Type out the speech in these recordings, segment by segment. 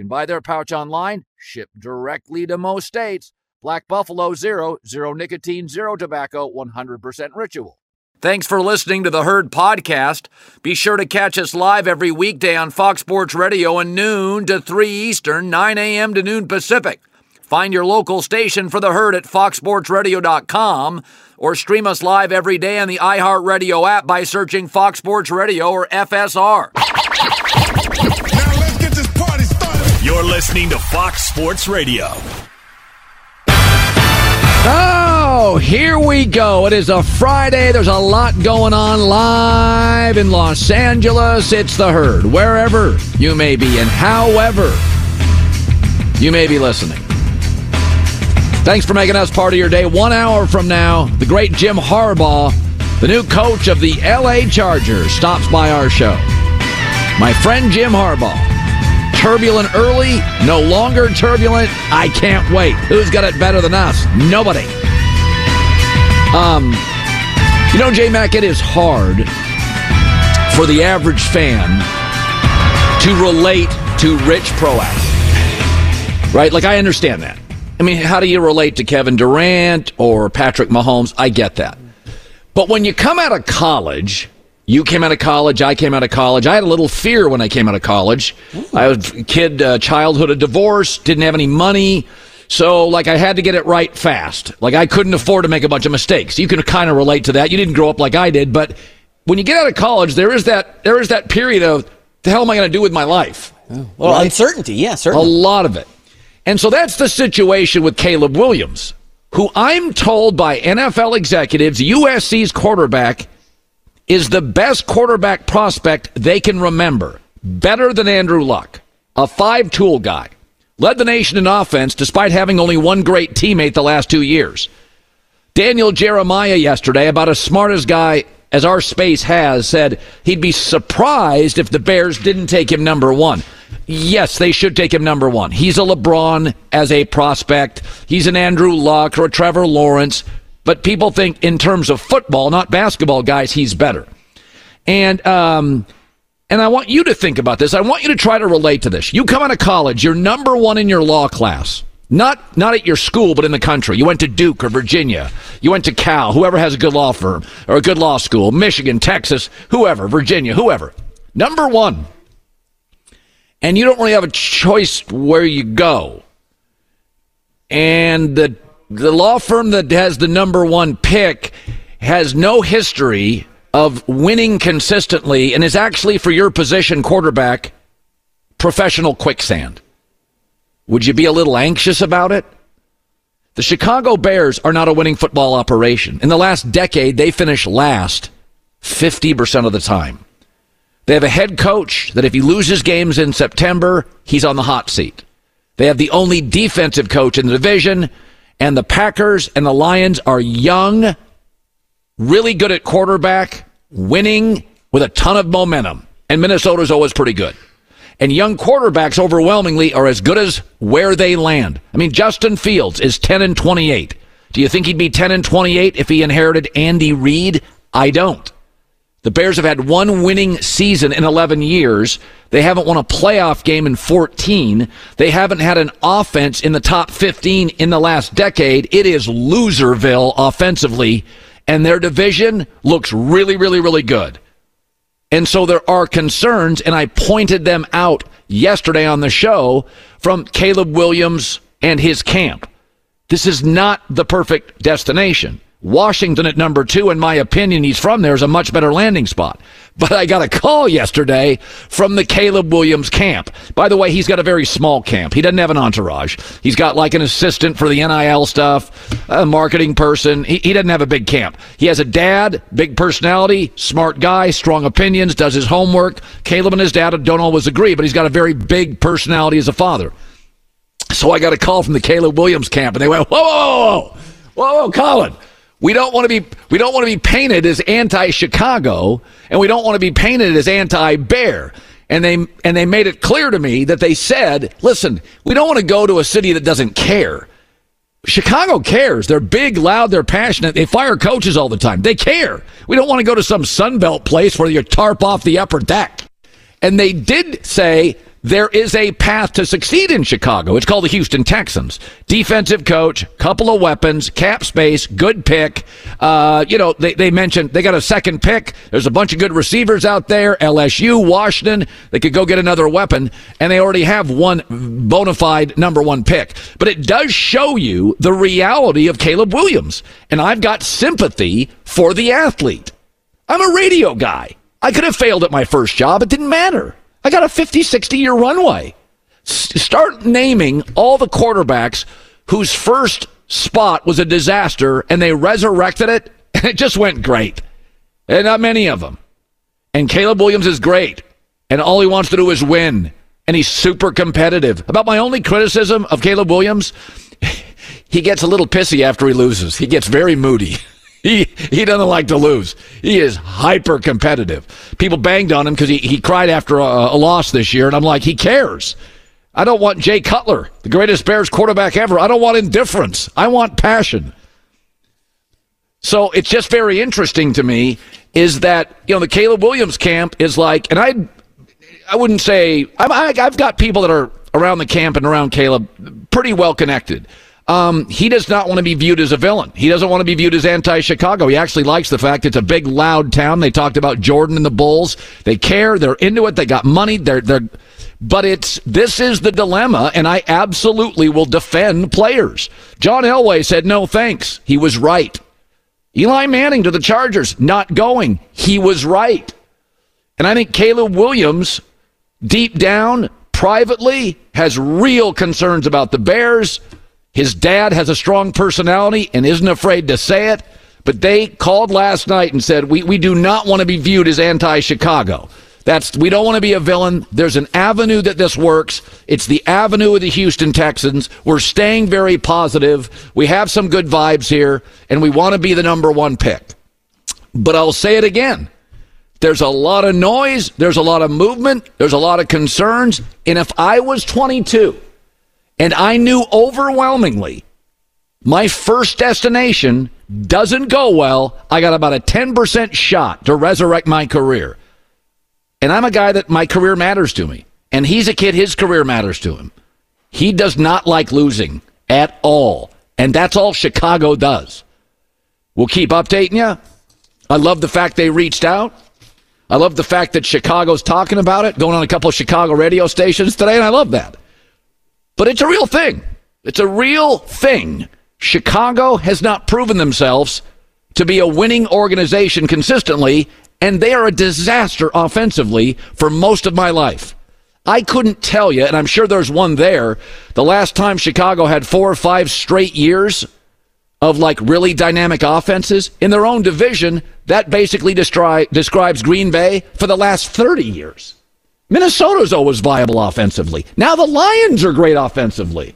Can buy their pouch online, shipped directly to most states. Black Buffalo Zero, zero nicotine, zero tobacco, 100% ritual. Thanks for listening to the Herd Podcast. Be sure to catch us live every weekday on Fox Sports Radio at noon to 3 Eastern, 9 a.m. to noon Pacific. Find your local station for the herd at foxsportsradio.com or stream us live every day on the iHeartRadio app by searching Fox Sports Radio or FSR. You're listening to Fox Sports Radio. Oh, here we go. It is a Friday. There's a lot going on live in Los Angeles. It's the herd, wherever you may be and however you may be listening. Thanks for making us part of your day. One hour from now, the great Jim Harbaugh, the new coach of the LA Chargers, stops by our show. My friend Jim Harbaugh. Turbulent early, no longer turbulent. I can't wait. Who's got it better than us? Nobody. Um, you know, J Mac, it is hard for the average fan to relate to Rich Proax. Right? Like, I understand that. I mean, how do you relate to Kevin Durant or Patrick Mahomes? I get that. But when you come out of college, you came out of college. I came out of college. I had a little fear when I came out of college. I was a kid, uh, childhood a divorce, didn't have any money. So, like, I had to get it right fast. Like, I couldn't afford to make a bunch of mistakes. You can kind of relate to that. You didn't grow up like I did, but when you get out of college, there is that there is that period of the hell am I going to do with my life? Well, right? uncertainty, yeah, certainly. A lot of it. And so that's the situation with Caleb Williams, who I'm told by NFL executives, USC's quarterback is the best quarterback prospect they can remember. Better than Andrew Luck, a five tool guy. Led the nation in offense despite having only one great teammate the last two years. Daniel Jeremiah yesterday, about as smart as guy as our space has, said he'd be surprised if the Bears didn't take him number one. Yes, they should take him number one. He's a LeBron as a prospect. He's an Andrew Luck or a Trevor Lawrence. But people think in terms of football, not basketball, guys, he's better. And um, and I want you to think about this. I want you to try to relate to this. You come out of college, you're number one in your law class. Not not at your school, but in the country. You went to Duke or Virginia. You went to Cal, whoever has a good law firm or a good law school, Michigan, Texas, whoever, Virginia, whoever. Number one. And you don't really have a choice where you go. And the the law firm that has the number one pick has no history of winning consistently and is actually for your position quarterback professional quicksand. Would you be a little anxious about it? The Chicago Bears are not a winning football operation. In the last decade, they finish last 50% of the time. They have a head coach that if he loses games in September, he's on the hot seat. They have the only defensive coach in the division and the Packers and the Lions are young, really good at quarterback, winning with a ton of momentum. And Minnesota's always pretty good. And young quarterbacks overwhelmingly are as good as where they land. I mean, Justin Fields is 10 and 28. Do you think he'd be 10 and 28 if he inherited Andy Reid? I don't. The Bears have had one winning season in 11 years. They haven't won a playoff game in 14. They haven't had an offense in the top 15 in the last decade. It is loserville offensively, and their division looks really, really, really good. And so there are concerns, and I pointed them out yesterday on the show from Caleb Williams and his camp. This is not the perfect destination. Washington at number two, in my opinion, he's from there, is a much better landing spot. But I got a call yesterday from the Caleb Williams camp. By the way, he's got a very small camp. He doesn't have an entourage. He's got like an assistant for the NIL stuff, a marketing person. He, he doesn't have a big camp. He has a dad, big personality, smart guy, strong opinions, does his homework. Caleb and his dad don't always agree, but he's got a very big personality as a father. So I got a call from the Caleb Williams camp, and they went, whoa, whoa, whoa, whoa, whoa, Colin. We don't want to be we don't want to be painted as anti-Chicago, and we don't want to be painted as anti-Bear. And they and they made it clear to me that they said, "Listen, we don't want to go to a city that doesn't care. Chicago cares. They're big, loud, they're passionate. They fire coaches all the time. They care. We don't want to go to some Sunbelt place where you tarp off the upper deck." And they did say there is a path to succeed in Chicago. It's called the Houston Texans. Defensive coach, couple of weapons, cap space, good pick. Uh, you know, they, they mentioned they got a second pick. There's a bunch of good receivers out there. LSU, Washington, they could go get another weapon, and they already have one bona fide number one pick. But it does show you the reality of Caleb Williams. And I've got sympathy for the athlete. I'm a radio guy. I could have failed at my first job. It didn't matter. I got a 50, 60 year runway. S- start naming all the quarterbacks whose first spot was a disaster and they resurrected it and it just went great. And not many of them. And Caleb Williams is great. And all he wants to do is win. And he's super competitive. About my only criticism of Caleb Williams, he gets a little pissy after he loses. He gets very moody. He he doesn't like to lose. He is hyper competitive. People banged on him because he, he cried after a, a, loss this year, and I'm like, he cares. I don't want Jay Cutler, the greatest Bears quarterback ever. I don't want indifference. I want passion. So it's just very interesting to me is that you know the Caleb Williams camp is like, and I I wouldn't say I, I've got people that are around the camp and around Caleb pretty well connected. Um, he does not want to be viewed as a villain. He doesn't want to be viewed as anti-Chicago. He actually likes the fact it's a big, loud town. They talked about Jordan and the Bulls. They care. They're into it. They got money. They're they're. But it's this is the dilemma, and I absolutely will defend players. John Elway said no thanks. He was right. Eli Manning to the Chargers, not going. He was right. And I think Caleb Williams, deep down, privately, has real concerns about the Bears his dad has a strong personality and isn't afraid to say it. But they called last night and said, we, we do not want to be viewed as anti Chicago. That's we don't want to be a villain. There's an avenue that this works. It's the avenue of the Houston Texans. We're staying very positive. We have some good vibes here, and we want to be the number one pick. But I'll say it again. There's a lot of noise, there's a lot of movement, there's a lot of concerns. And if I was 22 and I knew overwhelmingly my first destination doesn't go well, I got about a 10% shot to resurrect my career. And I'm a guy that my career matters to me. And he's a kid, his career matters to him. He does not like losing at all. And that's all Chicago does. We'll keep updating you. I love the fact they reached out. I love the fact that Chicago's talking about it, going on a couple of Chicago radio stations today, and I love that. But it's a real thing. It's a real thing. Chicago has not proven themselves to be a winning organization consistently, and they are a disaster offensively for most of my life. I couldn't tell you, and I'm sure there's one there, the last time Chicago had four or five straight years of like really dynamic offenses in their own division, that basically describes Green Bay for the last 30 years. Minnesota's always viable offensively. Now the Lions are great offensively.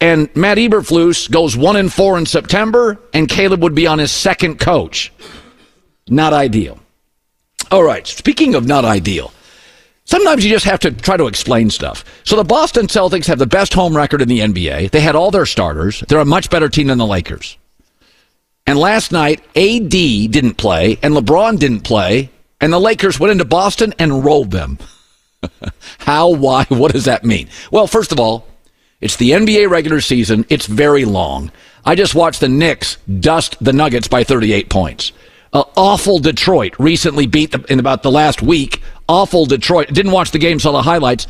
And Matt Eberflus goes one and four in September, and Caleb would be on his second coach. Not ideal. All right. Speaking of not ideal, sometimes you just have to try to explain stuff. So the Boston Celtics have the best home record in the NBA. They had all their starters. They're a much better team than the Lakers. And last night, AD didn't play and LeBron didn't play, and the Lakers went into Boston and rolled them. How, why, what does that mean? Well, first of all, it's the NBA regular season. It's very long. I just watched the Knicks dust the Nuggets by 38 points. Uh, awful Detroit recently beat in about the last week. Awful Detroit. Didn't watch the game, saw the highlights.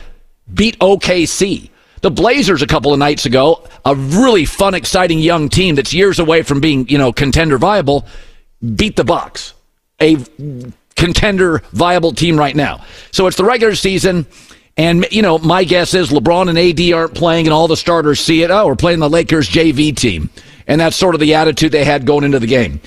Beat OKC. The Blazers a couple of nights ago, a really fun, exciting young team that's years away from being, you know, contender viable, beat the Bucks. A contender viable team right now. So it's the regular season. And, you know, my guess is LeBron and AD aren't playing, and all the starters see it. Oh, we're playing the Lakers JV team. And that's sort of the attitude they had going into the game.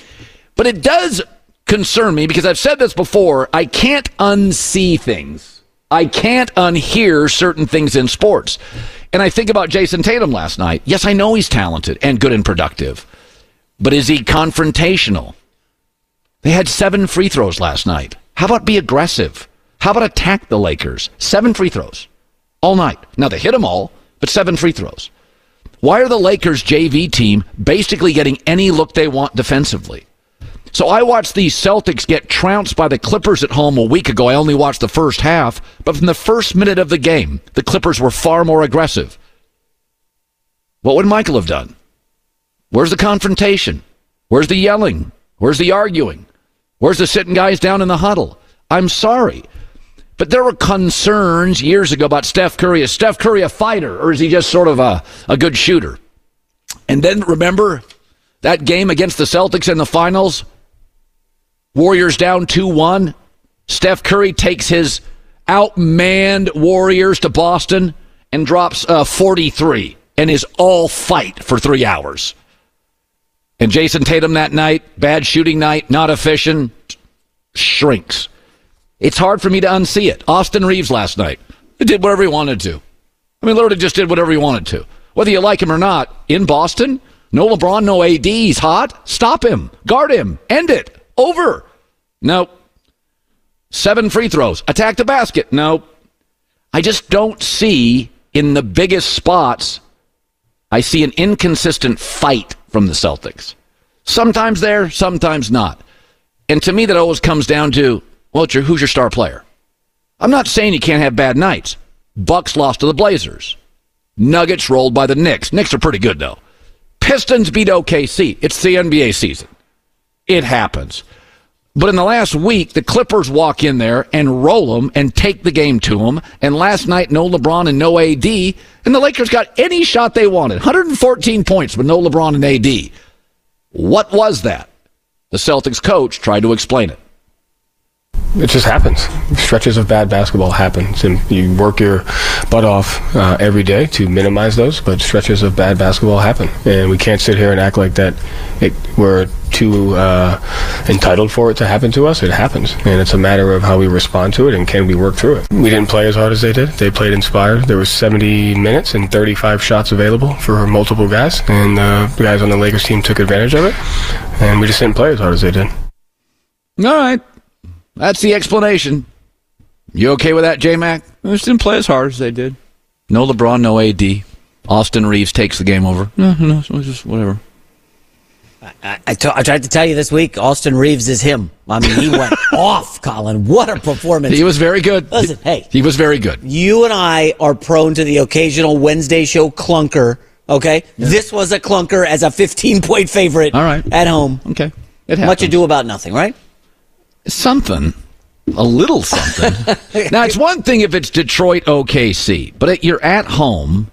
But it does concern me because I've said this before. I can't unsee things, I can't unhear certain things in sports. And I think about Jayson Tatum last night. Yes, I know he's talented and good and productive, but is he confrontational? They had seven free throws last night. How about be aggressive? How about attack the Lakers? Seven free throws all night. Now they hit them all, but seven free throws. Why are the Lakers JV team basically getting any look they want defensively? So I watched the Celtics get trounced by the Clippers at home a week ago. I only watched the first half, but from the first minute of the game, the Clippers were far more aggressive. What would Michael have done? Where's the confrontation? Where's the yelling? Where's the arguing? Where's the sitting guys down in the huddle? I'm sorry. But there were concerns years ago about Steph Curry. Is Steph Curry a fighter or is he just sort of a, a good shooter? And then remember that game against the Celtics in the finals? Warriors down 2 1. Steph Curry takes his outmanned Warriors to Boston and drops uh, 43 and is all fight for three hours. And Jayson Tatum that night, bad shooting night, not efficient, shrinks. It's hard for me to unsee it. Austin Reaves last night did whatever he wanted to. I mean, literally just did whatever he wanted to. Whether you like him or not, in Boston, no LeBron, no AD, he's hot. Stop him, guard him, end it. Over. No. Seven free throws. Attack the basket. No. I just don't see in the biggest spots, I see an inconsistent fight from the Celtics. Sometimes there, sometimes not. And to me, that always comes down to well, your, who's your star player? I'm not saying you can't have bad nights. Bucks lost to the Blazers. Nuggets rolled by the Knicks. Knicks are pretty good though. Pistons beat OKC. It's the NBA season. It happens. But in the last week, the Clippers walk in there and roll them and take the game to them. And last night, no LeBron and no AD. And the Lakers got any shot they wanted 114 points, but no LeBron and AD. What was that? The Celtics coach tried to explain it it just happens. Stretches of bad basketball happens, and you work your butt off uh, every day to minimize those. But stretches of bad basketball happen, and we can't sit here and act like that it, we're too uh, entitled for it to happen to us. It happens, and it's a matter of how we respond to it and can we work through it. We didn't play as hard as they did. They played inspired. There was 70 minutes and 35 shots available for multiple guys, and uh, the guys on the Lakers team took advantage of it, and we just didn't play as hard as they did. All right. That's the explanation. You okay with that, J Mac? They just didn't play as hard as they did. No LeBron, no AD. Austin Reaves takes the game over. No, no, just whatever. I, I, t- I tried to tell you this week, Austin Reaves is him. I mean, he went off, Colin. What a performance. He was very good. Listen, hey. He was very good. You and I are prone to the occasional Wednesday show clunker, okay? Yeah. This was a clunker as a 15 point favorite All right. at home. Okay. It happens. Much ado about nothing, right? Something, a little something. now it's one thing if it's Detroit OKC, but you're at home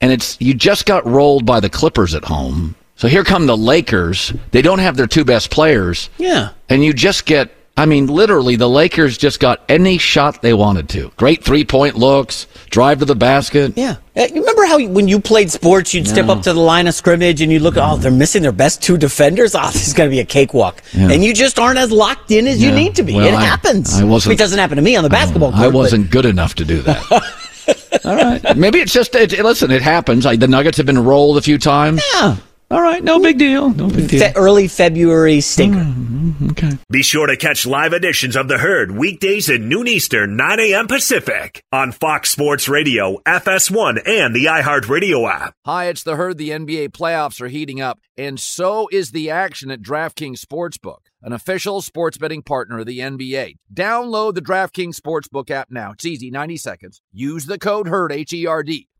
and it's you just got rolled by the Clippers at home. So here come the Lakers. They don't have their two best players. Yeah. And you just get I mean, literally, the Lakers just got any shot they wanted to. Great three point looks, drive to the basket. Yeah. Eh, you remember how when you played sports, you'd no. step up to the line of scrimmage and you look, oh, they're missing their best two defenders. Oh, this is going to be a cakewalk. Yeah. And you just aren't as locked in as yeah. you need to be. Well, it I, happens. I wasn't, it doesn't happen to me on the oh, basketball court. I wasn't but. good enough to do that. All right. Maybe it's just, it, listen, it happens. Like the Nuggets have been rolled a few times. Yeah. All right, no big deal. No big deal. Fe- early February stinker. Mm, Mm, okay. Be sure to catch live editions of The Herd weekdays at noon Eastern, 9 a.m. Pacific on Fox Sports Radio, FS1, and the iHeartRadio app. Hi, it's The Herd. The NBA playoffs are heating up, and so is the action at DraftKings Sportsbook, an official sports betting partner of the NBA. Download the DraftKings Sportsbook app now. It's easy, 90 seconds. Use the code HERD, H E R D.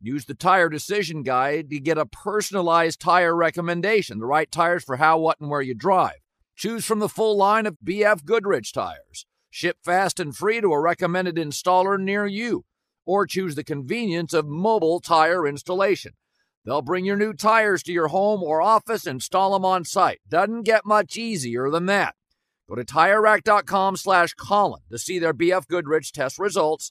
Use the Tire Decision Guide to get a personalized tire recommendation, the right tires for how, what, and where you drive. Choose from the full line of BF Goodrich tires. Ship fast and free to a recommended installer near you. Or choose the convenience of mobile tire installation. They'll bring your new tires to your home or office, and install them on site. Doesn't get much easier than that. Go to TireRack.com slash Colin to see their BF Goodrich test results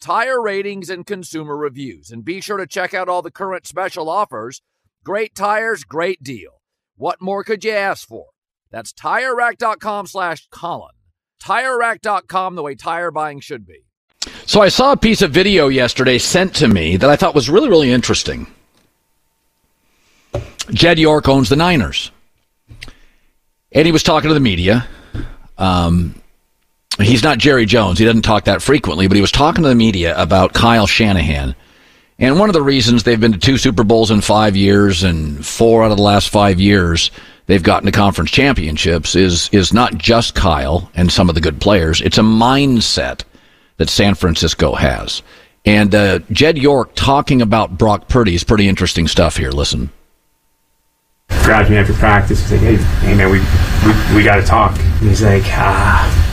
tire ratings, and consumer reviews. And be sure to check out all the current special offers. Great tires, great deal. What more could you ask for? That's TireRack.com slash Colin. TireRack.com, the way tire buying should be. So I saw a piece of video yesterday sent to me that I thought was really, really interesting. Jed York owns the Niners. And he was talking to the media. Um, he's not Jerry Jones. He doesn't talk that frequently, but he was talking to the media about Kyle Shanahan. And one of the reasons they've been to two Super Bowls in five years and four out of the last five years they've gotten to conference championships is, is not just Kyle and some of the good players. It's a mindset that San Francisco has. And uh, Jed York talking about Brock Purdy is pretty interesting stuff here. Listen. Grabbed me after practice. He's like, hey, hey man, we, we, we got to talk. And he's like, ah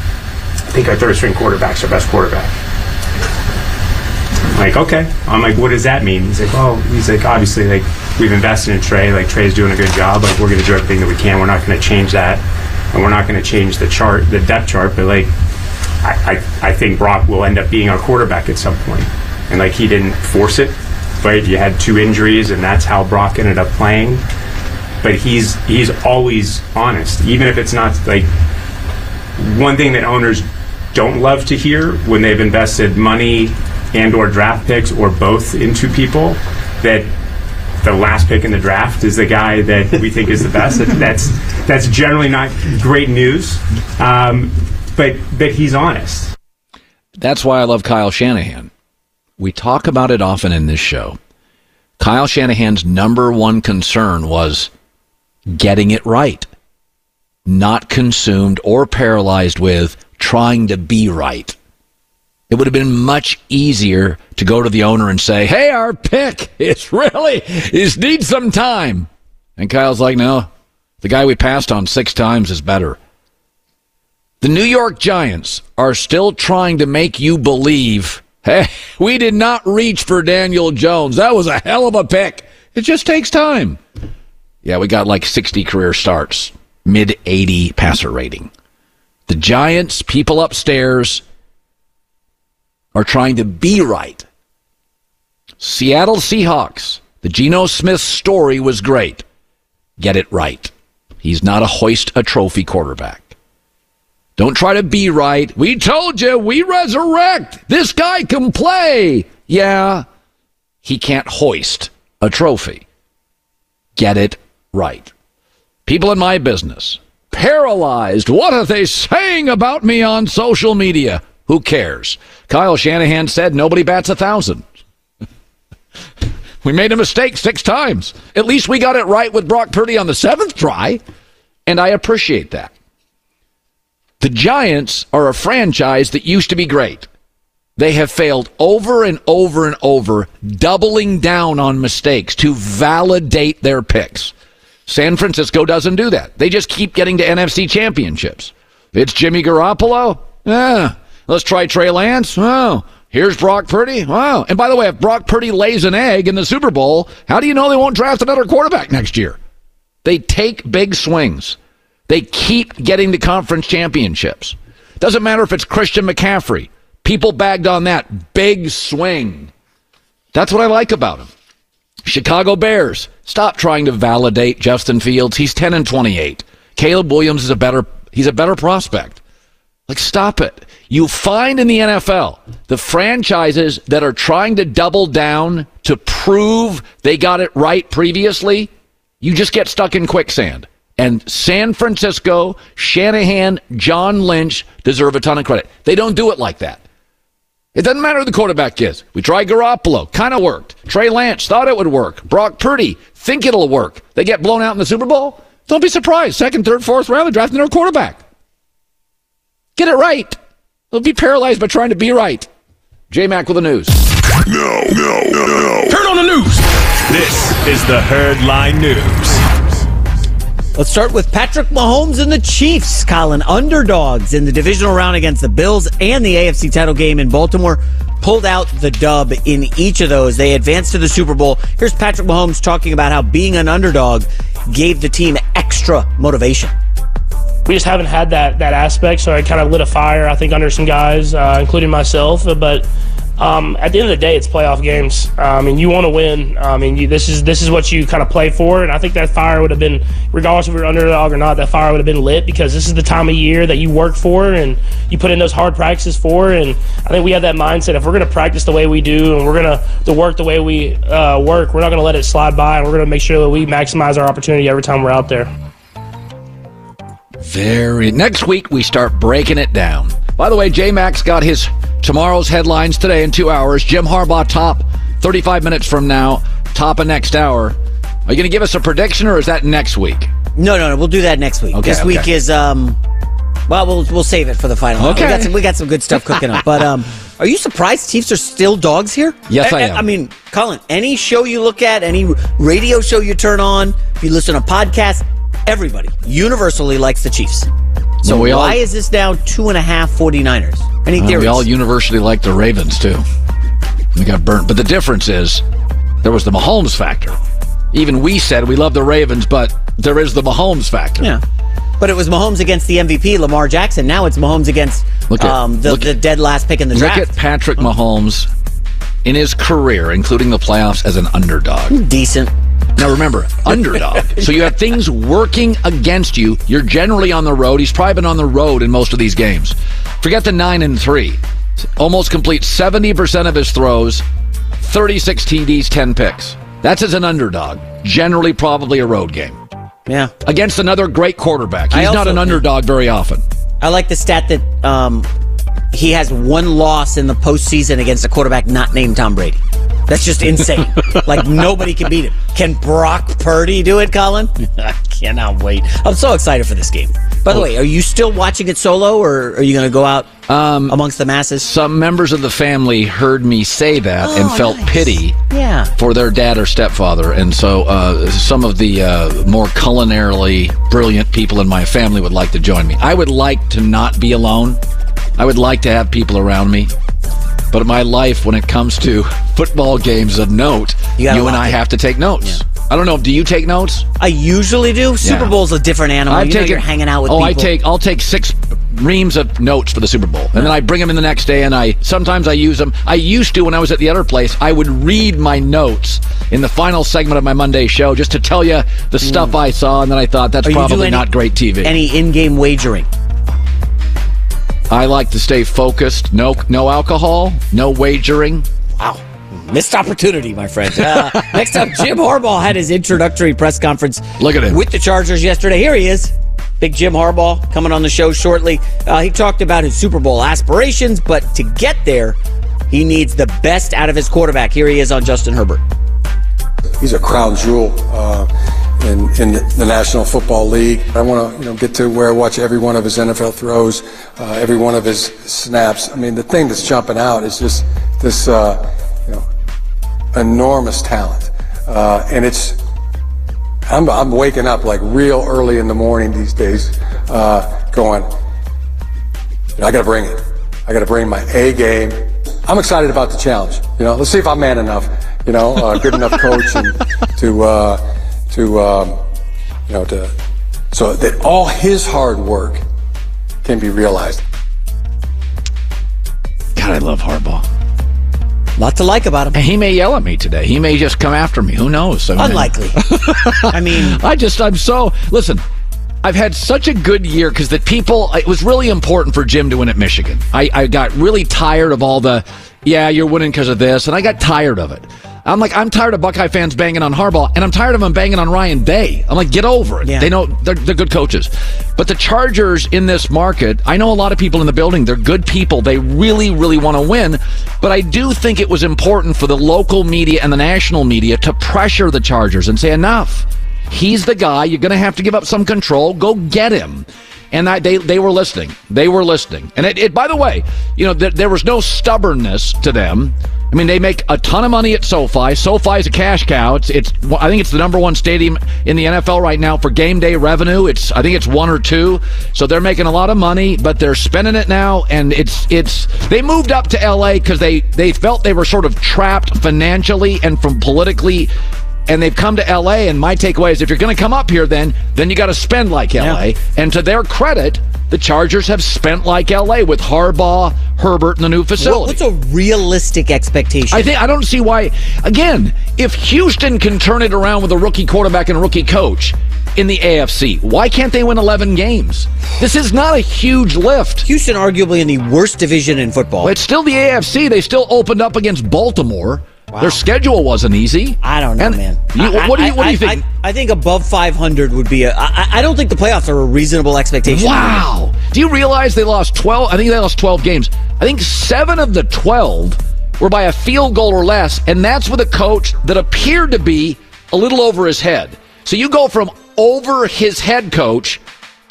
think our third string quarterback's our best quarterback. I'm like, okay. I'm like, what does that mean? He's like, oh, he's like, obviously, like, we've invested in Trey. Like, Trey's doing a good job. Like, we're going to do everything that we can. We're not going to change that. And we're not going to change the chart, the depth chart. But, like, I, I, I think Brock will end up being our quarterback at some point. And, like, he didn't force it, right? You had two injuries, and that's how Brock ended up playing. But he's he's always honest, even if it's not like one thing that owners don't love to hear when they've invested money and or draft picks or both into people that the last pick in the draft is the guy that we think is the best. that's that's generally not great news, um, but but he's honest. That's why I love Kyle Shanahan. We talk about it often in this show. Kyle Shanahan's number one concern was getting it right, not consumed or paralyzed with trying to be right. It would have been much easier to go to the owner and say, "Hey, our pick is really is needs some time." And Kyle's like, "No, the guy we passed on six times is better." The New York Giants are still trying to make you believe, "Hey, we did not reach for Daniel Jones. That was a hell of a pick. It just takes time." Yeah, we got like 60 career starts, mid 80 passer rating. The Giants, people upstairs, are trying to be right. Seattle Seahawks, the Geno Smith story was great. Get it right. He's not a hoist a trophy quarterback. Don't try to be right. We told you, we resurrect. This guy can play. Yeah, he can't hoist a trophy. Get it right. People in my business, paralyzed. What are they saying about me on social media? Who cares? Kyle Shanahan said nobody bats a thousand. we made a mistake six times. At least we got it right with Brock Purdy on the seventh try, and I appreciate that. The Giants are a franchise that used to be great. They have failed over and over and over, doubling down on mistakes to validate their picks. San Francisco doesn't do that. They just keep getting to NFC championships. It's Jimmy Garoppolo. Yeah. Let's try Trey Lance. Oh, here's Brock Purdy. Wow. And by the way, if Brock Purdy lays an egg in the Super Bowl, how do you know they won't draft another quarterback next year? They take big swings. They keep getting to conference championships. Doesn't matter if it's Christian McCaffrey. People bagged on that big swing. That's what I like about him. Chicago Bears. Stop trying to validate Justin Fields. He's 10 and 28. Caleb Williams is a better he's a better prospect. Like stop it. You find in the NFL the franchises that are trying to double down to prove they got it right previously, you just get stuck in quicksand. And San Francisco, Shanahan, John Lynch deserve a ton of credit. They don't do it like that. It doesn't matter who the quarterback is. We tried Garoppolo, kind of worked. Trey Lance thought it would work. Brock Purdy, think it'll work. They get blown out in the Super Bowl. Don't be surprised. Second, third, fourth round, they're drafting their quarterback. Get it right. They'll be paralyzed by trying to be right. J Mac with the news. No, no, no, no. Turn on the news. This is the Herdline News. Let's start with Patrick Mahomes and the Chiefs, Colin. Underdogs in the divisional round against the Bills and the AFC title game in Baltimore pulled out the dub in each of those. They advanced to the Super Bowl. Here's Patrick Mahomes talking about how being an underdog gave the team extra motivation. We just haven't had that that aspect, so I kind of lit a fire, I think, under some guys, uh, including myself. But um, at the end of the day, it's playoff games. I mean, you want to win. I mean, you, this is this is what you kind of play for, and I think that fire would have been, regardless if you're underdog or not, that fire would have been lit because this is the time of year that you work for and you put in those hard practices for. And I think we have that mindset: if we're going to practice the way we do and we're going to work the way we uh, work, we're not going to let it slide by, and we're going to make sure that we maximize our opportunity every time we're out there. Very. Next week we start breaking it down. By the way, J Max got his tomorrow's headlines today in two hours. Jim Harbaugh top 35 minutes from now, top of next hour. Are you going to give us a prediction or is that next week? No, no, no. We'll do that next week. Okay, this okay. week is um. Well, we'll we'll save it for the final. Okay. We got some we got some good stuff cooking up. But um, are you surprised Chiefs are still dogs here? Yes, I, I am. I mean, Colin, any show you look at, any radio show you turn on, if you listen to podcasts, everybody universally likes the Chiefs. So we why all, is this now two and a half 49ers? Any theories? we all universally like the Ravens too. We got burnt. But the difference is there was the Mahomes factor. Even we said we love the Ravens, but there is the Mahomes factor. Yeah. But it was Mahomes against the MVP, Lamar Jackson. Now it's Mahomes against at, um, the, the dead last pick in the draft. Look at Patrick Mahomes in his career, including the playoffs, as an underdog. Decent. Now remember, underdog. so you have things working against you. You're generally on the road. He's probably been on the road in most of these games. Forget the nine and three. Almost complete 70% of his throws, 36 TDs, 10 picks. That's as an underdog. Generally, probably a road game. Yeah. Against another great quarterback. He's also, not an underdog very often. I like the stat that um, he has one loss in the postseason against a quarterback not named Tom Brady. That's just insane. like nobody can beat him. Can Brock Purdy do it, Colin? I cannot wait. I'm so excited for this game. By the way, are you still watching it solo, or are you going to go out um, amongst the masses? Some members of the family heard me say that oh, and felt nice. pity yeah. for their dad or stepfather, and so uh, some of the uh, more culinarily brilliant people in my family would like to join me. I would like to not be alone. I would like to have people around me. But in my life, when it comes to football games of note, you, you and I it. have to take notes. Yeah. I don't know. Do you take notes? I usually do. Super yeah. Bowl's a different animal. I you take know, you're hanging out with. Oh, people. I take. I'll take six reams of notes for the Super Bowl, and then I bring them in the next day, and I sometimes I use them. I used to when I was at the other place. I would read my notes in the final segment of my Monday show just to tell you the stuff mm. I saw, and then I thought that's Are probably any, not great TV. Any in-game wagering? I like to stay focused. No, no alcohol. No wagering. Wow. Missed opportunity, my friend. Uh, next up, Jim Harbaugh had his introductory press conference. Look at him with the Chargers yesterday. Here he is, Big Jim Harbaugh, coming on the show shortly. Uh, he talked about his Super Bowl aspirations, but to get there, he needs the best out of his quarterback. Here he is on Justin Herbert. He's a crown jewel. Uh, in, in the National Football League. I want to you know get to where I watch every one of his NFL throws, uh, every one of his snaps. I mean, the thing that's jumping out is just this uh, you know enormous talent, uh, and it's. I'm, I'm waking up like real early in the morning these days, uh, going. I got to bring it. I got to bring my A game. I'm excited about the challenge. You know, let's see if I'm man enough. You know, uh, good enough coach and to uh, to, um, you know, to, so that all his hard work can be realized. God, I love Harbaugh. Lot to like about him. And he may yell at me today. He may just come after me. Who knows? I mean, Unlikely. I mean, I just, I'm so, listen, I've had such a good year because the people, it was really important for Jim to win at Michigan. I, I got really tired of all the, yeah, you're winning because of this, and I got tired of it. I'm like, I'm tired of Buckeye fans banging on Harbaugh, and I'm tired of them banging on Ryan Day. I'm like, get over it. Yeah. They know they're, they're good coaches. But the Chargers in this market, I know a lot of people in the building. They're good people. They really, really want to win. But I do think it was important for the local media and the national media to pressure the Chargers and say, enough. He's the guy. You're going to have to give up some control. Go get him and I, they they were listening. They were listening. And it, it by the way, you know, th- there was no stubbornness to them. I mean, they make a ton of money at SoFi. SoFi is a cash cow. It's, it's I think it's the number one stadium in the NFL right now for game day revenue. It's I think it's one or two. So they're making a lot of money, but they're spending it now, and it's it's they moved up to LA because they they felt they were sort of trapped financially and from politically and they've come to LA. And my takeaway is if you're going to come up here, then then you got to spend like LA. Yeah. And to their credit, the Chargers have spent like LA with Harbaugh, Herbert, and the new facility. what's a realistic expectation? I think I don't see why. Again, if Houston can turn it around with a rookie quarterback and a rookie coach in the AFC, why can't they win 11 games? This is not a huge lift. Houston, arguably in the worst division in football. it's still the AFC. They still opened up against Baltimore. Wow. Their schedule wasn't easy. I don't know, and man. You, what do you What do you think? I, I, think above 500 would be a. I, I don't think the playoffs are a reasonable expectation. Wow. Do you realize they lost 12? I think they lost 12 games. I think seven of the 12 were by a field goal or less, and that's with a coach that appeared to be a little over his head. So you go from over his head coach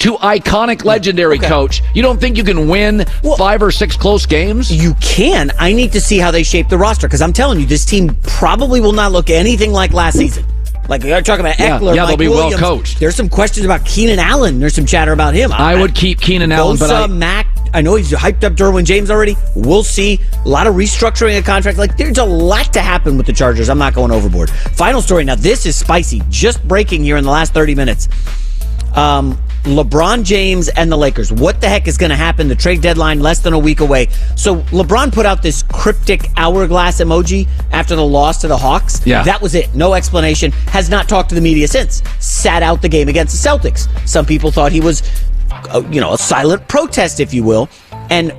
to iconic legendary okay. coach. You don't think you can win well, five or six close games? You can. I need to see how they shape the roster because I'm telling you, this team probably will not look anything like last season. Like you're talking about Ekeler, yeah, yeah they'll be Williams. well coached. There's some questions about Keenan Allen. There's some chatter about him. I, I would keep Keenan Allen, but I, Mac. I know he's hyped up Derwin James already. We'll see a lot of restructuring of contract. Like there's a lot to happen with the Chargers. I'm not going overboard. Final story. Now this is spicy. Just breaking here in the last 30 minutes. Um, LeBron James and the Lakers. What the heck is going to happen? The trade deadline less than a week away. So LeBron put out this cryptic hourglass emoji after the loss to the Hawks. Yeah. That was it. No explanation. Has not talked to the media since. Sat out the game against the Celtics. Some people thought he was, uh, you know, a silent protest, if you will. And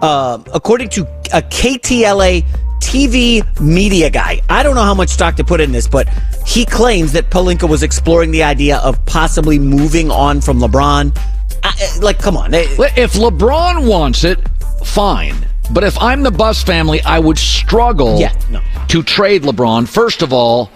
uh, according to a KTLA TV media guy. I don't know how much stock to put in this, but he claims that Pelinka was exploring the idea of possibly moving on from LeBron. I, eh, like, come on. Eh, if LeBron wants it, fine. But if I'm the Buss family, I would struggle yeah, no. to trade LeBron. First of all,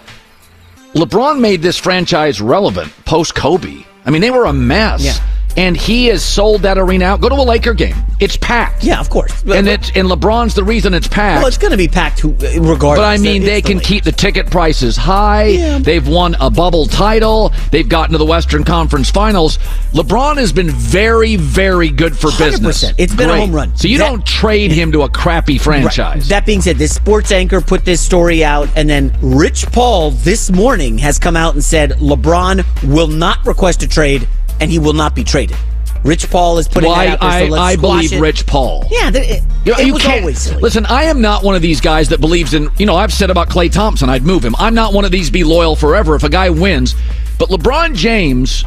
LeBron made this franchise relevant post Kobe. I mean, they were a mess. Yeah and he has sold that arena out. Go to a Laker game; it's packed. Yeah, of course. And it's and LeBron's the reason it's packed. Well, it's going to be packed regardless. But I mean, they can the keep the ticket prices high. Yeah. They've won a bubble title. They've gotten to the Western Conference Finals. LeBron has been very, very good for 100%. business. It's been Great. a home run. So you that, don't trade him to a crappy franchise. Right. That being said, this sports anchor put this story out, and then Rich Paul this morning has come out and said LeBron will not request a trade and he will not be traded. Rich Paul is putting well, that out there, so I, I believe it. Rich Paul. Yeah, it, you, it you was always silly. Listen, I am not one of these guys that believes in, you know, I've said about Klay Thompson, I'd move him. I'm not one of these be loyal forever if a guy wins. But LeBron James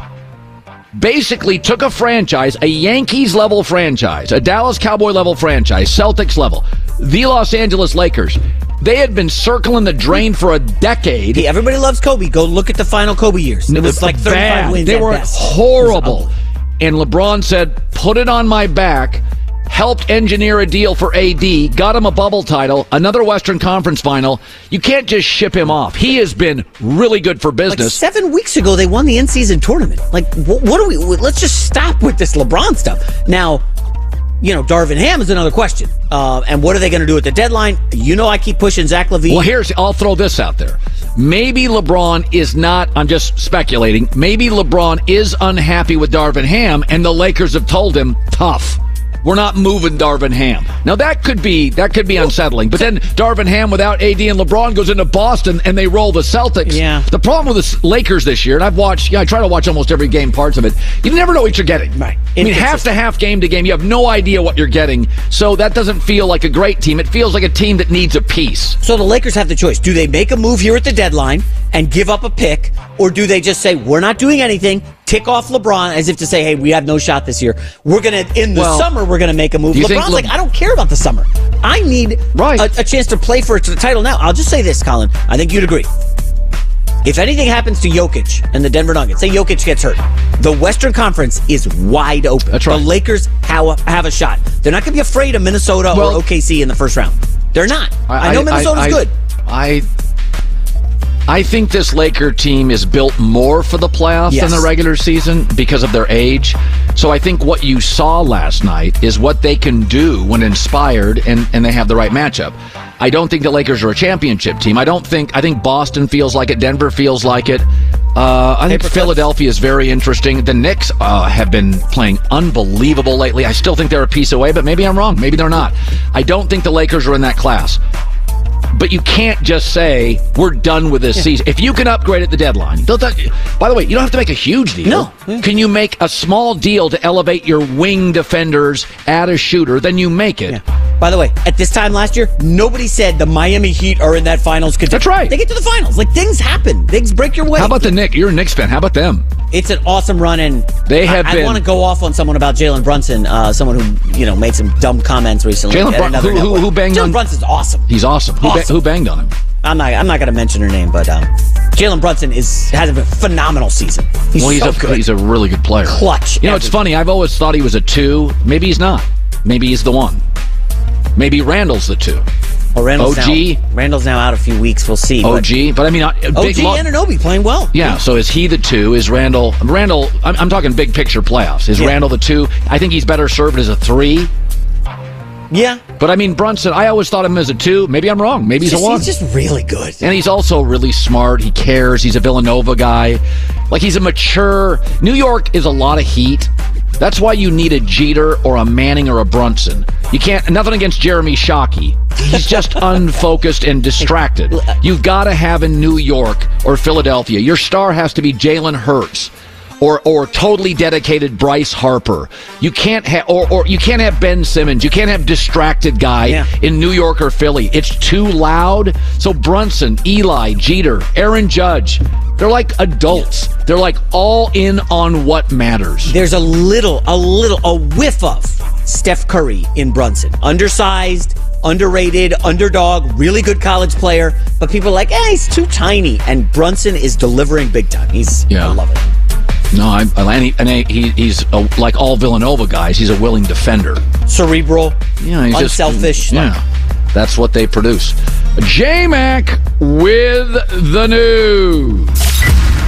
basically took a franchise, a Yankees level franchise, a Dallas Cowboy level franchise, Celtics level, the Los Angeles Lakers. They had been circling the drain for a decade. Hey, everybody loves Kobe. Go look at the final Kobe years. It was like 35 Bad. wins. They were best. horrible. And LeBron said, put it on my back helped engineer a deal for AD, got him a bubble title, another Western Conference final. You can't just ship him off. He has been really good for business. Like seven weeks ago, they won the in-season tournament. Like, what, what do we? Let's just stop with this LeBron stuff now you know, Darvin Ham is another question. Uh, and what are they going to do at the deadline? You know, I keep pushing Zach LaVine. Well, here's, I'll throw this out there. Maybe LeBron is not, I'm just speculating, maybe LeBron is unhappy with Darvin Ham, and the Lakers have told him, tough. We're not moving Darvin Ham. Now that could be that could be unsettling. But then Darvin Ham without AD and LeBron goes into Boston and they roll the Celtics. Yeah. The problem with the Lakers this year, and I've watched, yeah, I try to watch almost every game, parts of it. You never know what you're getting. Right. I mean, half to half, game to game, you have no idea what you're getting. So that doesn't feel like a great team. It feels like a team that needs a piece. So the Lakers have the choice: do they make a move here at the deadline and give up a pick, or do they just say we're not doing anything? Tick off LeBron as if to say, "Hey, we have no shot this year. We're gonna in the well, summer we're gonna make a move." LeBron's Le- like, "I don't care about the summer. I need right. a, a chance to play for the title now." I'll just say this, Colin. I think you'd agree. If anything happens to Jokic and the Denver Nuggets, say Jokic gets hurt, the Western Conference is wide open. That's right. The Lakers have a, have a shot. They're not going to be afraid of Minnesota well, or OKC in the first round. They're not. I, I know Minnesota's I, good. I I think this Laker team is built more for the playoffs yes. than the regular season because of their age. So I think what you saw last night is what they can do when inspired and, and they have the right matchup. I don't think the Lakers are a championship team. I don't think I think Boston feels like it. Denver feels like it. Uh, I think Philadelphia is very interesting. The Knicks uh, have been playing unbelievable lately. I still think they're a piece away, but maybe I'm wrong. Maybe they're not. I don't think the Lakers are in that class. But you can't just say we're done with this yeah. season. If you can upgrade at the deadline, by the way, you don't have to make a huge deal. No. Yeah. Can you make a small deal to elevate your wing defenders, add a shooter? Then you make it. Yeah. By the way, at this time last year, nobody said the Miami Heat are in that finals. That's right. They get to the finals. Like things happen. Things break your way. How about the Knicks? You're a Knicks fan. How about them? It's an awesome run, and they have. I, been... I want to go off on someone about Jalen Brunson, uh, someone who you know made some dumb comments recently. Jalen Brunson, who, who, who, banged Jalen on? Brunson's awesome. He's awesome. awesome. Who, ba- who banged on him? I'm not. I'm not going to mention her name, but um, Jalen Brunson is has a phenomenal season. He's well, he's so a good. he's a really good player. Clutch. You know, it's funny. I've always thought he was a two. Maybe he's not. Maybe he's the one. Maybe Randle's the two. Well, Randle's OG. Now, Randle's now out a few weeks. We'll see. OG, but, but I mean, big OG lo- playing well. Yeah, So is he the two? Is Randle? Randle. I'm, I'm talking big picture playoffs. Is yeah. Randle the two? I think he's better served as a three. Yeah. But I mean, Brunson, I always thought of him as a two. Maybe I'm wrong. Maybe he's, just, a one. He's just really good. And he's also really smart. He cares. He's a Villanova guy. Like, he's a mature. New York is a lot of heat. That's why you need a Jeter or a Manning or a Brunson. You can't, nothing against Jeremy Shockey. He's just unfocused and distracted. Uh, You've got to have in New York or Philadelphia. Your star has to be Jalen Hurts or or totally dedicated Bryce Harper. You can't have or, or you can't have Ben Simmons. You can't have distracted guy yeah. in New York or Philly. It's too loud. So Brunson, Eli, Jeter, Aaron Judge, they're like adults. They're like all in on what matters. There's a little, a little, a whiff of Steph Curry in Brunson. Undersized, underrated, underdog, really good college player, but people are like, eh, he's too tiny. And Brunson is delivering big time. He's, yeah. I love it. No, I, and, he, and he, he's a, like all Villanova guys. He's a willing defender, cerebral, yeah, he's unselfish. Just, yeah, that's what they produce. J Mac with the news.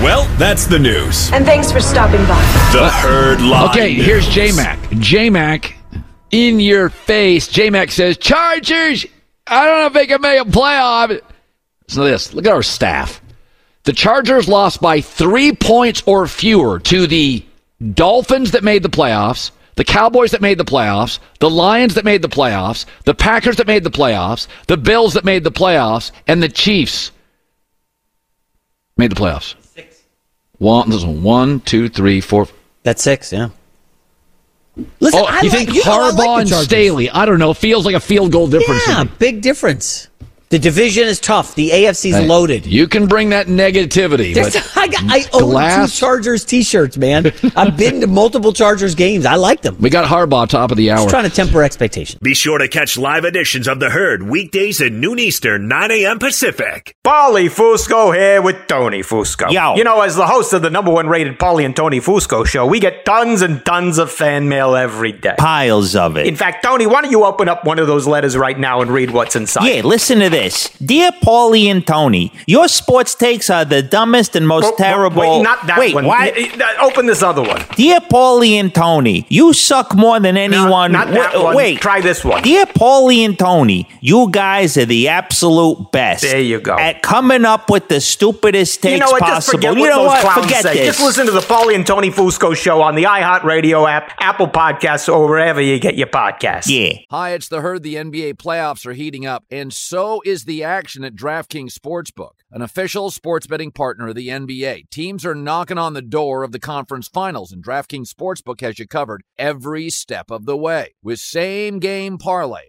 Well, that's the news. And thanks for stopping by. The herd line. Okay, news. here's J Mac. J Mac, in your face. J Mac says, Chargers. I don't know if they can make a playoff. So this, look at our staff. The Chargers lost by three points or fewer to the Dolphins that made the playoffs, the Cowboys that made the playoffs, the Lions that made the playoffs, the Packers that made the playoffs, the Bills that made the playoffs, and the Chiefs made the playoffs. Six. One, one, two, three, four. That's six, yeah. Listen, oh, you like, think you Harbaugh know, like and Staley? I don't know. Feels like a field goal difference. Yeah, big difference. The division is tough. The AFC's hey, loaded. You can bring that negativity. I, got, I own glass. two Chargers T-shirts, man. I've been to multiple Chargers games. I like them. We got Harbaugh top of the hour. Just trying to temper expectations. Be sure to catch live editions of the Herd weekdays at noon Eastern, 9 a.m. Pacific. Paulie Fusco here with Tony Fusco. Yo. You know, as the host of the number one rated Paulie and Tony Fusco show, we get tons and tons of fan mail every day. Piles of it. In fact, Tony, why don't you open up one of those letters right now and read what's inside? Yeah, listen to this this. Dear Paulie and Tony, your sports takes are the dumbest and most terrible. Wait, not that wait, one. Why? Open this other one. Dear Paulie and Tony, you suck more than anyone. No, not that w- one. Wait, try this one. Dear Paulie and Tony, you guys are the absolute best. There you go. At coming up with the stupidest takes you know what, possible. Just forget you know what? Forget say. this. Just listen to the Paulie and Tony Fusco show on the iHeartRadio app, Apple Podcasts, or wherever you get your podcasts. Yeah. Hi, it's the herd. The NBA playoffs are heating up, and so is the action at DraftKings Sportsbook, an official sports betting partner of the NBA. Teams are knocking on the door of the conference finals, and DraftKings Sportsbook has you covered every step of the way with same game parlays,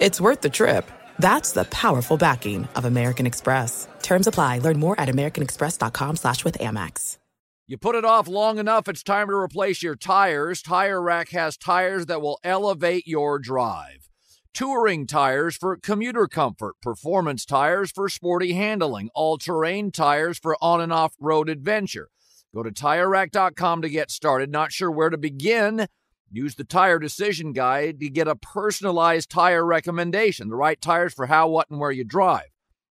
It's worth the trip. That's the powerful backing of American Express. Terms apply. Learn more at americanexpress.com slash with Amex. You put it off long enough, it's time to replace your tires. Tire Rack has tires that will elevate your drive. Touring tires for commuter comfort, performance tires for sporty handling, all-terrain tires for on and off-road adventure. Go to TireRack.com to get started. Not sure where to begin? Use the tire decision guide to get a personalized tire recommendation, the right tires for how, what, and where you drive.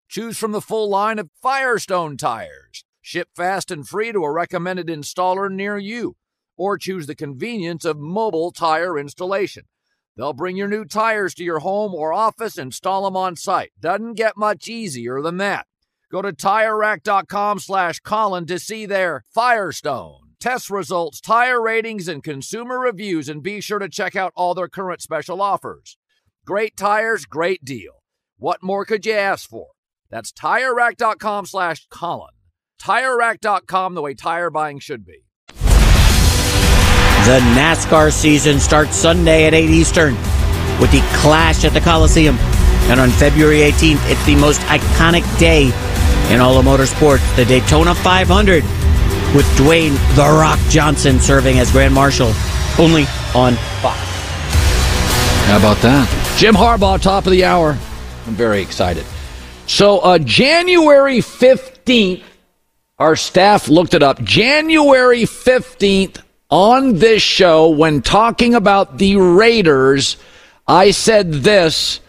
Choose from the full line of Firestone tires. Ship fast and free to a recommended installer near you. Or choose the convenience of mobile tire installation. They'll bring your new tires to your home or office, install them on site. Doesn't get much easier than that. Go to TireRack.com slash Colin to see their Firestone test results, tire ratings, and consumer reviews, and be sure to check out all their current special offers. Great tires, great deal. What more could you ask for? That's TireRack.com slash Colin. TireRack.com, the way tire buying should be. The NASCAR season starts Sunday at 8 Eastern with the Clash at the Coliseum. And on February 18th, it's the most iconic day in all of motorsports, the Daytona 500 with Dwayne The Rock Johnson serving as Grand Marshal only on Fox. How about that? Jim Harbaugh, top of the hour. I'm very excited. So, uh, January 15th, our staff looked it up. January 15th, on this show, when talking about the Raiders, I said this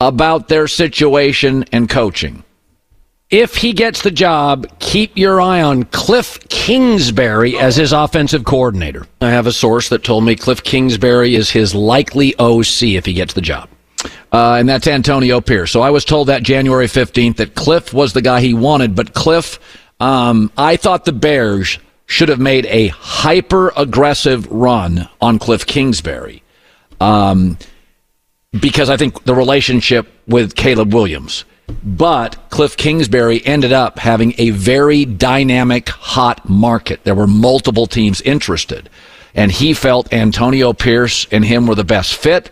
about their situation and coaching if he gets the job, keep your eye on Cliff Kingsbury as his offensive coordinator. I have a source that told me Cliff Kingsbury is his likely OC if he gets the job. Uh, and that's Antonio Pierce. So I was told that January 15th that Cliff was the guy he wanted, but Cliff, um, I thought the Bears should have made a hyper aggressive run on Cliff Kingsbury. um, because I think the relationship with Caleb Williams. But Cliff Kingsbury ended up having a very dynamic, hot market. There were multiple teams interested. And he felt Antonio Pierce and him were the best fit.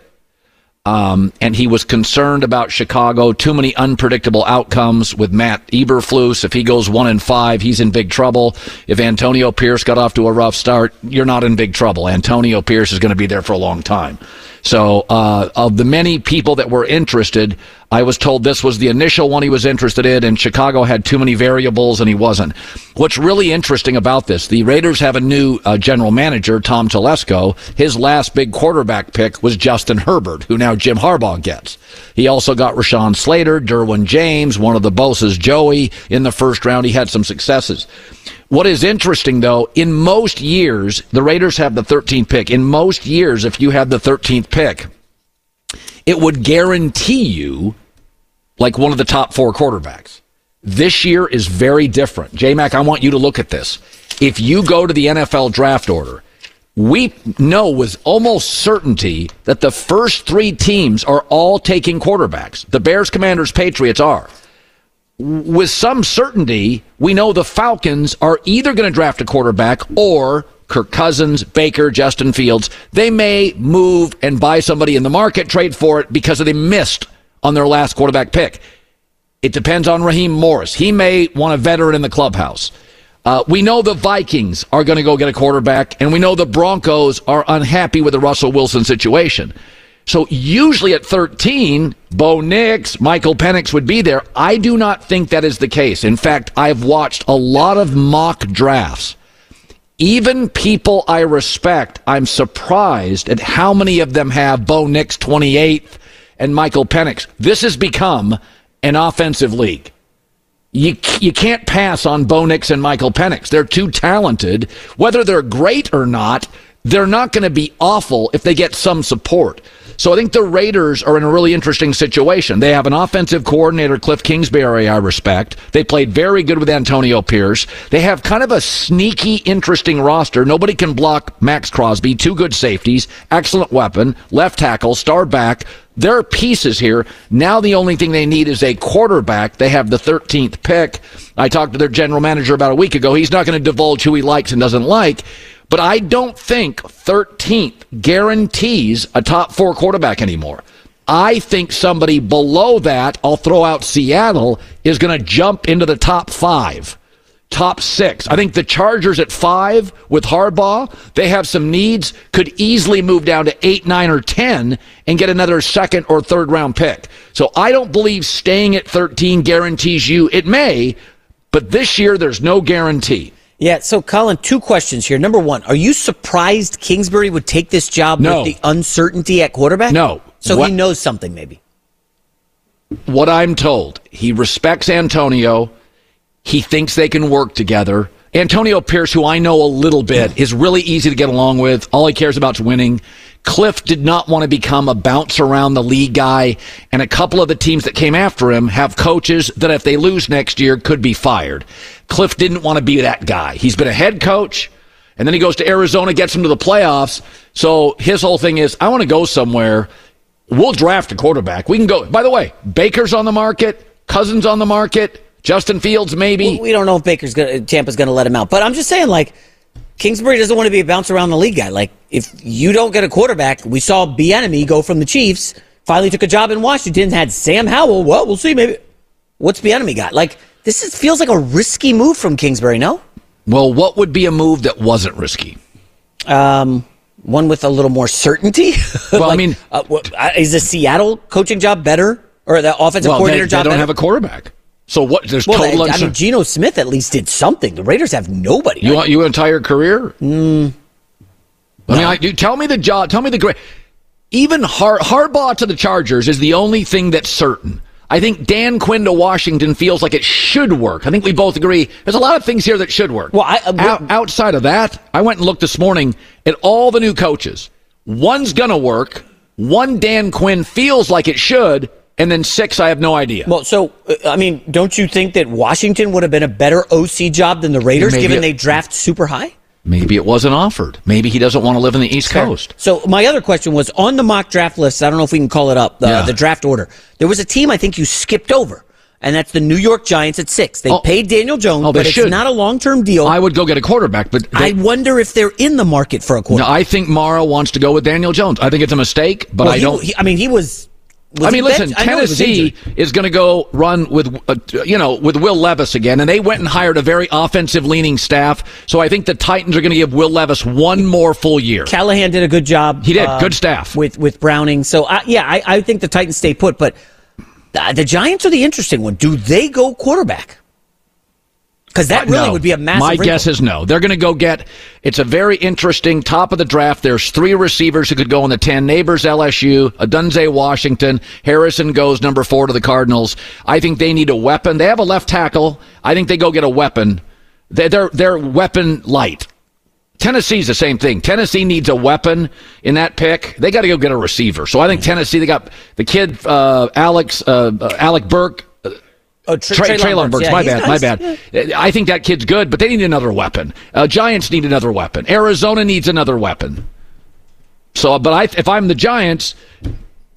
Um, and he was concerned about Chicago. Too many unpredictable outcomes with Matt Eberflus. If he goes one and five, he's in big trouble. If Antonio Pierce got off to a rough start, you're not in big trouble. Antonio Pierce is going to be there for a long time. So, uh, of the many people that were interested, I was told this was the initial one he was interested in, and Chicago had too many variables and he wasn't. What's really interesting about this, the Raiders have a new uh, general manager, Tom Telesco. His last big quarterback pick was Justin Herbert, who now Jim Harbaugh gets. He also got Rashawn Slater, Derwin James, one of the Bosa's Joey in the first round. He had some successes. What is interesting, though, in most years, the Raiders have the 13th pick. In most years, if you had the 13th pick, it would guarantee you like one of the top four quarterbacks. This year is very different. J Mac, I want you to look at this. If you go to the NFL draft order, we know with almost certainty that the first three teams are all taking quarterbacks. The Bears, Commanders, Patriots are with some certainty, we know the Falcons are either going to draft a quarterback or Kirk Cousins, Baker, Justin Fields. They may move and buy somebody in the market, trade for it because they missed on their last quarterback pick. It depends on Raheem Morris. He may want a veteran in the clubhouse. Uh, we know the Vikings are going to go get a quarterback, and we know the Broncos are unhappy with the Russell Wilson situation. So usually at 13, Bo Nix, Michael Penix would be there. I do not think that is the case. In fact, I've watched a lot of mock drafts. Even people I respect, I'm surprised at how many of them have Bo Nix 28th and Michael Penix. This has become an offensive league. You, you can't pass on Bo Nix and Michael Penix. They're too talented. Whether they're great or not, they're not going to be awful if they get some support. So I think the Raiders are in a really interesting situation. They have an offensive coordinator, Cliff Kingsbury, I respect. They played very good with Antonio Pierce. They have kind of a sneaky, interesting roster. Nobody can block Maxx Crosby. Two good safeties, excellent weapon, left tackle, star back. There are pieces here. Now the only thing they need is a quarterback. They have the 13th pick. I talked to their general manager about a week ago. He's not going to divulge who he likes and doesn't like. But I don't think 13th guarantees a top four quarterback anymore. I think somebody below that, I'll throw out Seattle, is going to jump into the top five, top six. I think the Chargers at five with Harbaugh, they have some needs, could easily move down to eight, nine, or 10 and get another second or third round pick. So I don't believe staying at 13 guarantees you. It may, but this year there's no guarantee. Yeah, so Colin, two questions here. Number one, are you surprised Kingsbury would take this job no. with the uncertainty at quarterback? No. So what, he knows something, maybe. What I'm told, he respects Antonio. He thinks they can work together. Antonio Pierce, who I know a little bit, is really easy to get along with. All he cares about is winning. Cliff did not want to become a bounce around the league guy, and a couple of the teams that came after him have coaches that if they lose next year could be fired. Cliff didn't want to be that guy. He's been a head coach, and then he goes to Arizona, gets him to the playoffs. So his whole thing is, I want to go somewhere. We'll draft a quarterback. We can go. By the way, Baker's on the market, Cousins on the market, Justin Fields maybe. We don't know if Baker's gonna, Tampa's going to let him out, but I'm just saying, like Kingsbury doesn't want to be a bounce around the league guy. Like, if you don't get a quarterback, we saw Bieniemy go from the Chiefs, finally took a job in Washington, had Sam Howell. Well, we'll see. Maybe what's Bieniemy got? Like, this is, feels like a risky move from Kingsbury. No. Well, what would be a move that wasn't risky? Um, one with a little more certainty. Well, like, I mean, uh, uh, is the Seattle coaching job better or the offensive well, coordinator they, job? They don't better? have a quarterback. So what? There's well, total. I, I mean, Geno Smith at least did something. The Raiders have nobody. You want your entire career? Mm, I mean, I, you tell me the job. Tell me the great. Even Har- Harbaugh to the Chargers is the only thing that's certain. I think Dan Quinn to Washington feels like it should work. I think we both agree. There's a lot of things here that should work. Well, I, uh, Out, outside of that, I went and looked this morning at all the new coaches. One's gonna work. One Dan Quinn feels like it should and then six, I have no idea. Well, so uh, I mean, don't you think that Washington would have been a better OC job than the Raiders, given a, they draft super high? Maybe it wasn't offered. Maybe he doesn't want to live in the East Fair. Coast. So my other question was on the mock draft list. I don't know if we can call it up. The, yeah. the draft order. There was a team I think you skipped over and that's the New York Giants at six. They oh, paid Daniel Jones, oh, but it's should. not a long term deal. I would go get a quarterback, but they, I wonder if they're in the market for a quarterback. No, I think Mara wants to go with Daniel Jones. I think it's a mistake, but well, I don't. He, I mean, he was. I mean, listen. Tennessee is going to go run with, uh, you know, with Will Levis again, and they went and hired a very offensive-leaning staff. So I think the Titans are going to give Will Levis one more full year. Callahan did a good job. He did uh, good staff with with Browning. So uh, yeah, I, I think the Titans stay put, but uh, the Giants are the interesting one. Do they go quarterback? Because that uh, really no. would be a massive. My wrinkle. guess is no. They're going to go get. It's a very interesting top of the draft. There's three receivers who could go in the ten. Nabers LSU, Odunze Washington, Harrison goes number four to the Cardinals. I think they need a weapon. They have a left tackle. I think they go get a weapon. They're they're, they're weapon light. Tennessee's the same thing. Tennessee needs a weapon in that pick. They got to go get a receiver. So I think Tennessee. They got the kid uh, Alex uh, uh, Alec Burke. Oh, Trey, Trey, Burks. Yeah, my bad. Nice. My bad. I think that kid's good, but they need another weapon. Uh, Giants need another weapon. Arizona needs another weapon. So, but I, if I'm the Giants,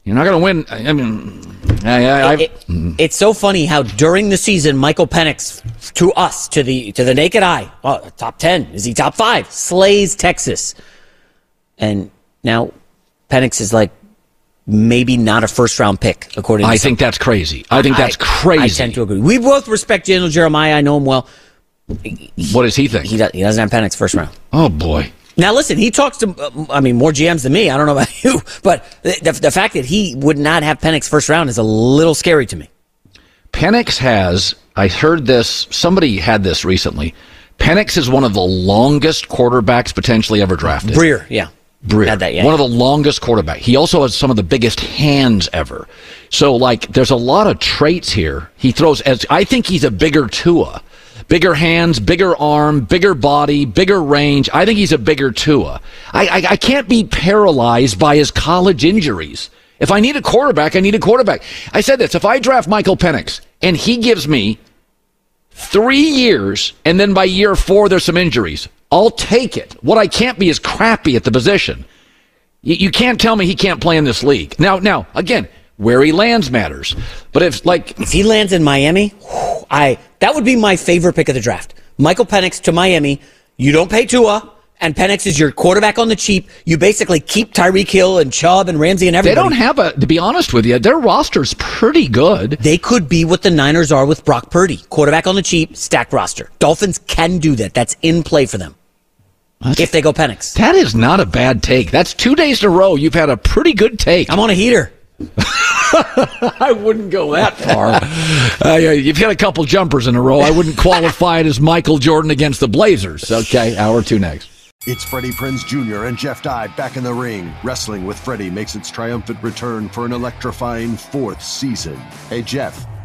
you're not going to win. I mean, I, I, it, mm-hmm. it's so funny how during the season, Michael Penix, to us, to the to the naked eye, oh, top ten is he top five? Slays Texas, and now Penix is like maybe not a first round pick according. I to I think that's crazy. I think that's crazy. I tend to agree. We both respect Daniel Jeremiah. I know him well. What does he think? He, does, he doesn't have Penix first round. Oh boy. Now, listen, he talks to, I mean, more GMs than me. I don't know about you, but the, the fact that he would not have Penix first round is a little scary to me. Penix has, I heard this, somebody had this recently. Penix is one of the longest quarterbacks potentially ever drafted. Breer, yeah. Breer. Had that, yeah. One of the longest quarterbacks. He also has some of the biggest hands ever. So, like, there's a lot of traits here. He throws as, I think he's a bigger Tua. Bigger hands, bigger arm, bigger body, bigger range. I think he's a bigger Tua. I, I, I can't be paralyzed by his college injuries. If I need a quarterback, I need a quarterback. I said this. If I draft Michael Penix and he gives me three years and then by year four there's some injuries, I'll take it. What I can't be is crappy at the position. You, you can't tell me he can't play in this league. Now, now, again, where he lands matters. But if like if he lands in Miami, I that would be my favorite pick of the draft. Michael Penix to Miami. You don't pay Tua, and Penix is your quarterback on the cheap. You basically keep Tyreek Hill and Chubb and Ramsey and everybody. They don't have a. To be honest with you, their roster's pretty good. They could be what the Niners are with Brock Purdy, quarterback on the cheap, stacked roster. Dolphins can do that. That's in play for them. That's, if they go Penix. That is not a bad take. That's two days in a row. You've had a pretty good take. I'm on a heater. I wouldn't go that far. Uh, you've hit a couple jumpers in a row. I wouldn't qualify it as Michael Jordan against the Blazers. Okay, hour two next. It's Freddie Prinze Jr. and Jeff Dye back in the ring. Wrestling with Freddie makes its triumphant return for an electrifying fourth season. Hey, Jeff.